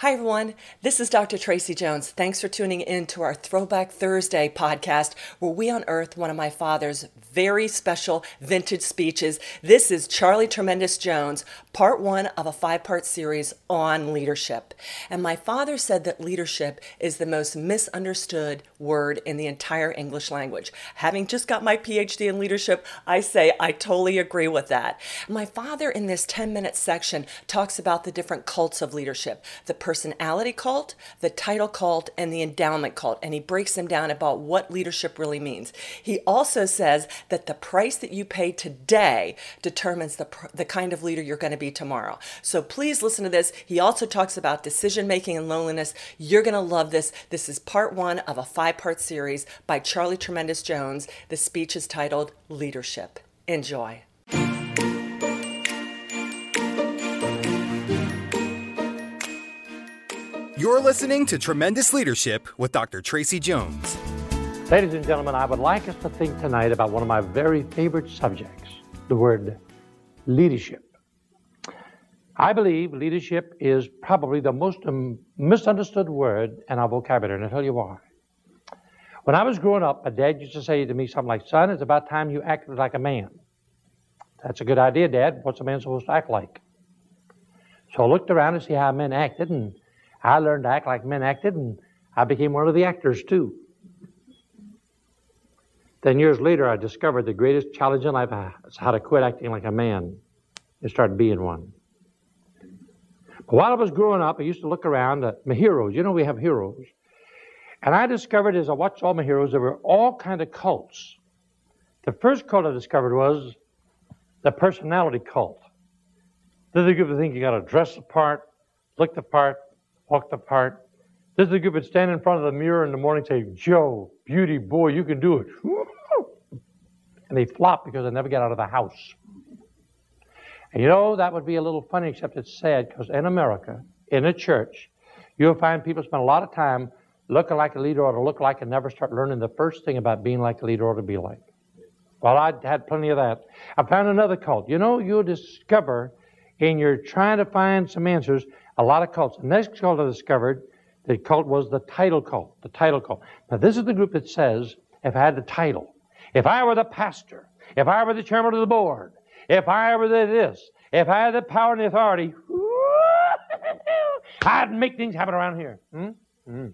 Hi, everyone. This is Dr. Tracy Jones. Thanks for tuning in to our Throwback Thursday podcast, where we unearth one of my father's very special vintage speeches. This is Charlie Tremendous Jones, part one of a five part series on leadership. And my father said that leadership is the most misunderstood word in the entire English language. Having just got my PhD in leadership, I say I totally agree with that. My father, in this 10 minute section, talks about the different cults of leadership the personality cult, the title cult, and the endowment cult. And he breaks them down about what leadership really means. He also says that the price that you pay today determines the, the kind of leader you're going to be tomorrow. So please listen to this. He also talks about decision making and loneliness. You're going to love this. This is part one of a five part series by Charlie Tremendous Jones. The speech is titled Leadership. Enjoy. You're listening to Tremendous Leadership with Dr. Tracy Jones. Ladies and gentlemen, I would like us to think tonight about one of my very favorite subjects the word leadership. I believe leadership is probably the most um, misunderstood word in our vocabulary, and I'll tell you why. When I was growing up, my dad used to say to me something like, Son, it's about time you acted like a man. That's a good idea, Dad. What's a man supposed to act like? So I looked around to see how men acted, and I learned to act like men acted, and I became one of the actors too. Then years later, I discovered the greatest challenge in life is how to quit acting like a man and start being one. But while I was growing up, I used to look around at my heroes. You know, we have heroes. And I discovered as I watched all my heroes, there were all kind of cults. The first cult I discovered was the personality cult. Is a group you got to dress the part, look the part, walk the part. This is a group that stand in front of the mirror in the morning and say, Joe, beauty, boy, you can do it. And they flop because they never get out of the house. And you know, that would be a little funny, except it's sad because in America, in a church, you'll find people spend a lot of time looking like a leader or to look like and never start learning the first thing about being like a leader or to be like. Well, I had plenty of that. I found another cult. You know, you'll discover in your trying to find some answers a lot of cults. The next cult I discovered, the cult was the title cult. The title cult. Now, this is the group that says, if I had the title, if I were the pastor, if I were the chairman of the board, if I were the this, if I had the power and the authority, I'd make things happen around here. Hmm? Hmm.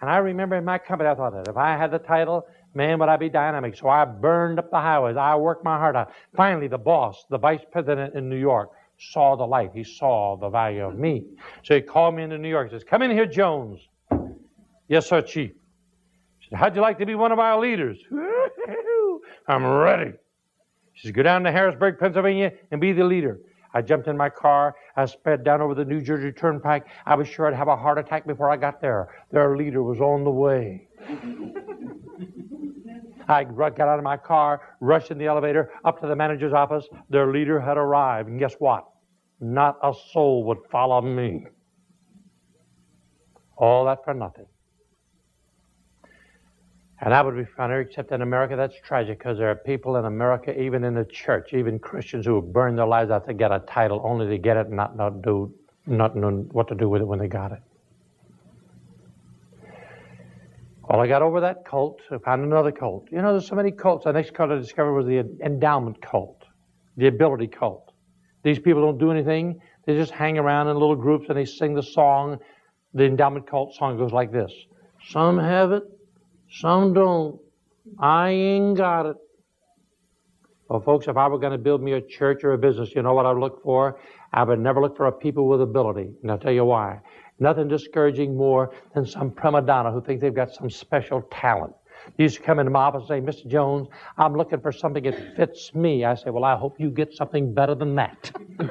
And I remember in my company, I thought that if I had the title, man, would I be dynamic. So I burned up the highways. I worked my heart out. Finally, the boss, the vice president in New York, saw the light. He saw the value of me. So he called me into New York. He says, Come in here, Jones. Yes, sir, Chief. He said, How'd you like to be one of our leaders? I'm ready. She says, Go down to Harrisburg, Pennsylvania, and be the leader. I jumped in my car. I sped down over the New Jersey Turnpike. I was sure I'd have a heart attack before I got there. Their leader was on the way. I got out of my car, rushed in the elevator up to the manager's office. Their leader had arrived. And guess what? Not a soul would follow me. All that for nothing. And that would be funny, except in America, that's tragic because there are people in America, even in the church, even Christians who burned their lives out to get a title only to get it and not, not, do, not know what to do with it when they got it. Well, I got over that cult. I found another cult. You know, there's so many cults. The next cult I discovered was the endowment cult, the ability cult. These people don't do anything. They just hang around in little groups and they sing the song. The endowment cult song goes like this Some have it, some don't. I ain't got it. Well, folks, if I were going to build me a church or a business, you know what I'd look for? I would never look for a people with ability. And I'll tell you why. Nothing discouraging more than some prima donna who think they've got some special talent. They used to come into my office and say, Mr. Jones, I'm looking for something that fits me. I say, Well, I hope you get something better than that.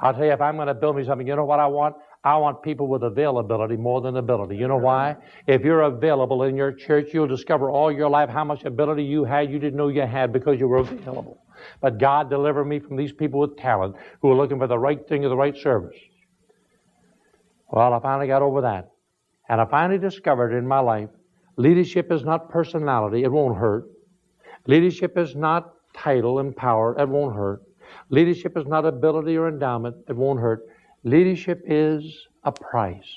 I'll tell you, if I'm going to build me something, you know what I want? I want people with availability more than ability. You know why? If you're available in your church, you'll discover all your life how much ability you had you didn't know you had because you were available. But God deliver me from these people with talent who are looking for the right thing or the right service. Well, I finally got over that. And I finally discovered in my life leadership is not personality, it won't hurt. Leadership is not title and power, it won't hurt. Leadership is not ability or endowment. It won't hurt. Leadership is a price.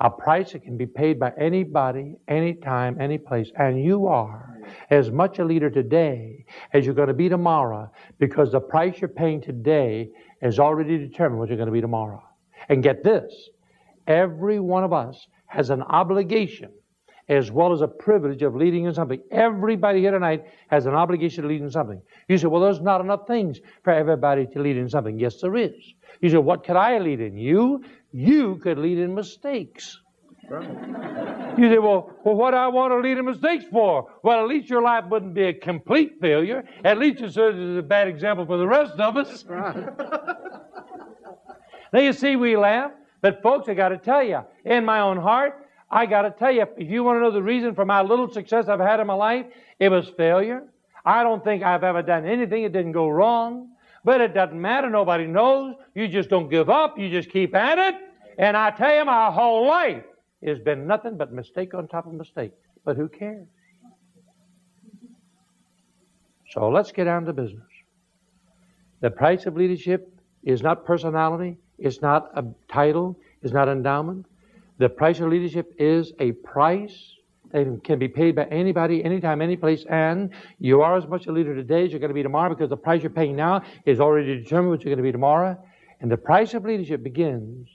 A price that can be paid by anybody, anytime, any place. And you are as much a leader today as you're going to be tomorrow because the price you're paying today is already determined what you're going to be tomorrow. And get this every one of us has an obligation as well as a privilege of leading in something. Everybody here tonight has an obligation to lead in something. You say, well, there's not enough things for everybody to lead in something. Yes, there is. You say, what could I lead in? You? You could lead in mistakes. You say, well, well, what do I want to lead in mistakes for? Well, at least your life wouldn't be a complete failure. At least it serves as a bad example for the rest of us. Right. now, you see, we laugh, but folks, I got to tell you, in my own heart, I got to tell you, if you want to know the reason for my little success I've had in my life, it was failure. I don't think I've ever done anything that didn't go wrong. But it doesn't matter. Nobody knows. You just don't give up. You just keep at it. And I tell you, my whole life has been nothing but mistake on top of mistake. But who cares? So let's get down to business. The price of leadership is not personality, it's not a title, it's not endowment. The price of leadership is a price that can be paid by anybody, anytime, any place, and you are as much a leader today as you're going to be tomorrow because the price you're paying now is already determined what you're going to be tomorrow. And the price of leadership begins,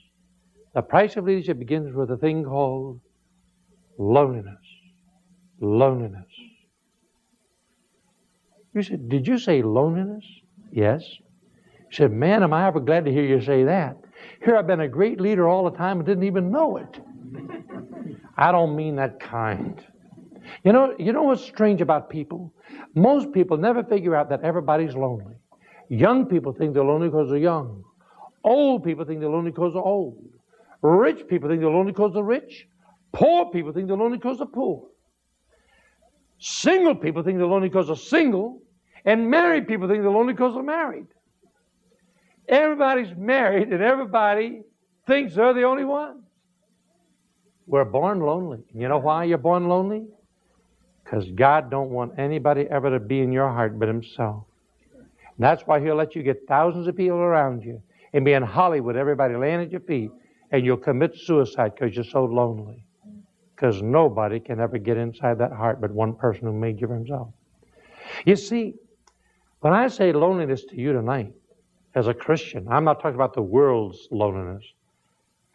the price of leadership begins with a thing called loneliness. Loneliness. You said, Did you say loneliness? Yes. He said, Man, am I ever glad to hear you say that. Here I've been a great leader all the time and didn't even know it. I don't mean that kind. You know, you know what's strange about people? Most people never figure out that everybody's lonely. Young people think they're lonely because they're young. Old people think they're lonely because they're old. Rich people think they're only because they're rich. Poor people think they're only because they're poor. Single people think they're only because they're single. And married people think they're only because they're married. Everybody's married and everybody thinks they're the only ones. We're born lonely. You know why you're born lonely? Because God don't want anybody ever to be in your heart but Himself. And that's why He'll let you get thousands of people around you and be in Hollywood, everybody laying at your feet, and you'll commit suicide because you're so lonely. Because nobody can ever get inside that heart but one person who made you for Himself. You see, when I say loneliness to you tonight, as a Christian. I'm not talking about the world's loneliness.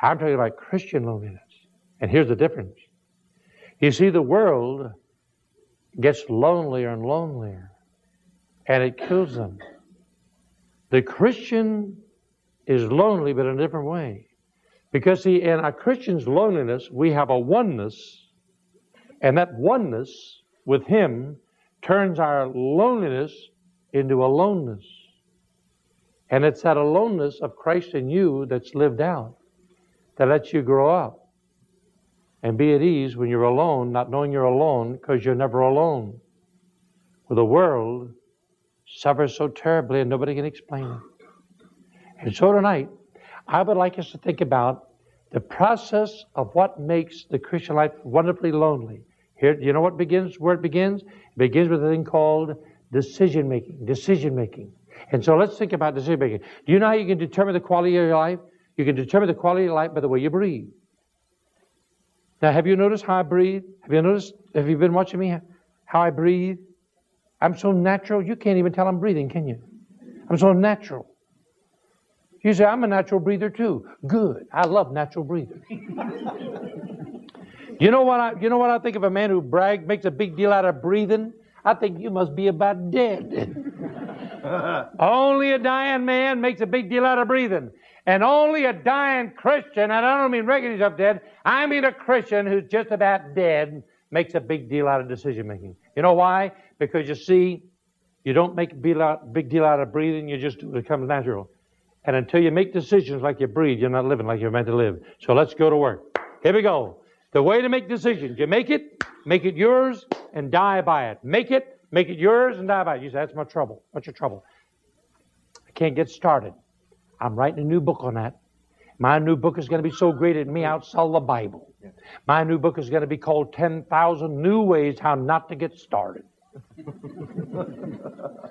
I'm talking about Christian loneliness. And here's the difference. You see, the world gets lonelier and lonelier, and it kills them. The Christian is lonely, but in a different way. Because, see, in a Christian's loneliness, we have a oneness, and that oneness with Him turns our loneliness into aloneness. And it's that aloneness of Christ in you that's lived out that lets you grow up and be at ease when you're alone, not knowing you're alone because you're never alone. For the world suffers so terribly and nobody can explain it. And so tonight, I would like us to think about the process of what makes the Christian life wonderfully lonely. Here, you know what begins where it begins? It begins with a thing called decision making. Decision making. And so let's think about decision making. Do you know how you can determine the quality of your life? You can determine the quality of your life by the way you breathe. Now, have you noticed how I breathe? Have you noticed? Have you been watching me? How I breathe? I'm so natural, you can't even tell I'm breathing, can you? I'm so natural. You say, I'm a natural breather too. Good. I love natural breathers. you know what I you know what I think of a man who brags, makes a big deal out of breathing? I think you must be about dead. only a dying man makes a big deal out of breathing. And only a dying Christian, and I don't mean regular yourself dead, I mean a Christian who's just about dead makes a big deal out of decision making. You know why? Because you see, you don't make a big deal out of breathing, you just it comes natural. And until you make decisions like you breathe, you're not living like you're meant to live. So let's go to work. Here we go. The way to make decisions, you make it, make it yours, and die by it. Make it, Make it yours and die by it. You say, that's my trouble. What's your trouble? I can't get started. I'm writing a new book on that. My new book is going to be so great it may outsell the Bible. My new book is going to be called 10,000 New Ways How Not to Get Started.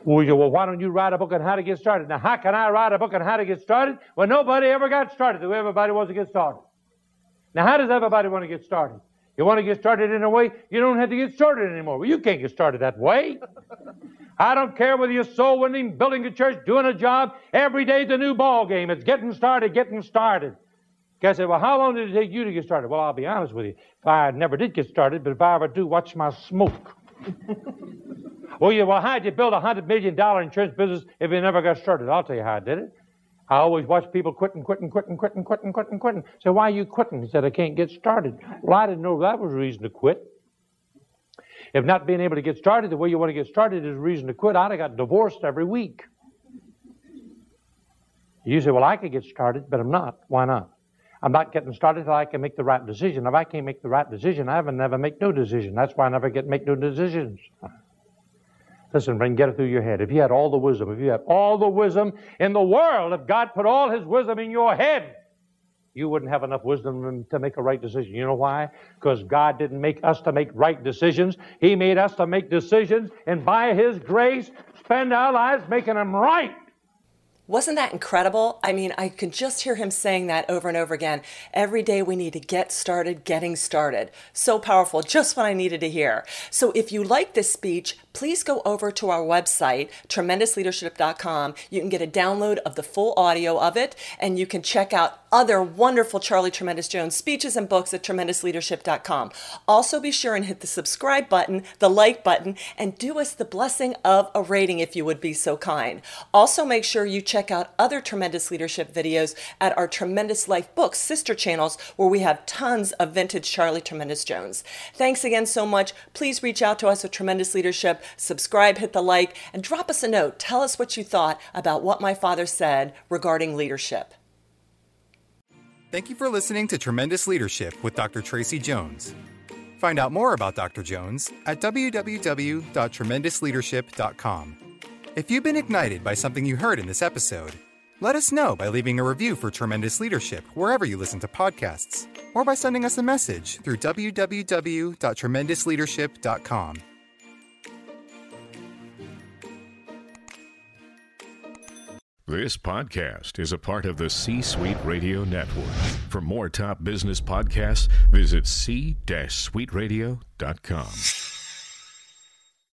Well, why don't you write a book on how to get started? Now, how can I write a book on how to get started? Well, nobody ever got started. The way everybody wants to get started. Now, how does everybody want to get started? You want to get started in a way you don't have to get started anymore. Well, you can't get started that way. I don't care whether you're soul winning, building a church, doing a job. Every day's a new ball game. It's getting started, getting started. Guy said, Well, how long did it take you to get started? Well, I'll be honest with you. I never did get started, but if I ever do, watch my smoke. well, you, well, how'd you build a $100 million insurance business if you never got started? I'll tell you how I did it. I always watch people quitting, quitting, quitting, quitting, quitting, quitting, quitting. So why are you quitting? He said, I can't get started. Well, I didn't know that was a reason to quit. If not being able to get started the way you want to get started is a reason to quit, I'd have got divorced every week. You say, well, I could get started, but I'm not. Why not? I'm not getting started until I can make the right decision. If I can't make the right decision, I haven't never make no decision. That's why I never get make no decisions. Listen, friend, get it through your head. If you had all the wisdom, if you had all the wisdom in the world, if God put all His wisdom in your head, you wouldn't have enough wisdom to make a right decision. You know why? Because God didn't make us to make right decisions. He made us to make decisions and by His grace spend our lives making them right. Wasn't that incredible? I mean, I could just hear him saying that over and over again. Every day we need to get started, getting started. So powerful, just what I needed to hear. So if you like this speech, please go over to our website, tremendousleadership.com. You can get a download of the full audio of it, and you can check out other wonderful Charlie Tremendous Jones speeches and books at tremendousleadership.com. Also, be sure and hit the subscribe button, the like button, and do us the blessing of a rating if you would be so kind. Also, make sure you check out other Tremendous Leadership videos at our Tremendous Life Books sister channels where we have tons of vintage Charlie Tremendous Jones. Thanks again so much. Please reach out to us at Tremendous Leadership, subscribe, hit the like, and drop us a note. Tell us what you thought about what my father said regarding leadership. Thank you for listening to Tremendous Leadership with Dr. Tracy Jones. Find out more about Dr. Jones at www.tremendousleadership.com. If you've been ignited by something you heard in this episode, let us know by leaving a review for Tremendous Leadership wherever you listen to podcasts, or by sending us a message through www.tremendousleadership.com. This podcast is a part of the C Suite Radio Network. For more top business podcasts, visit c-suiteradio.com.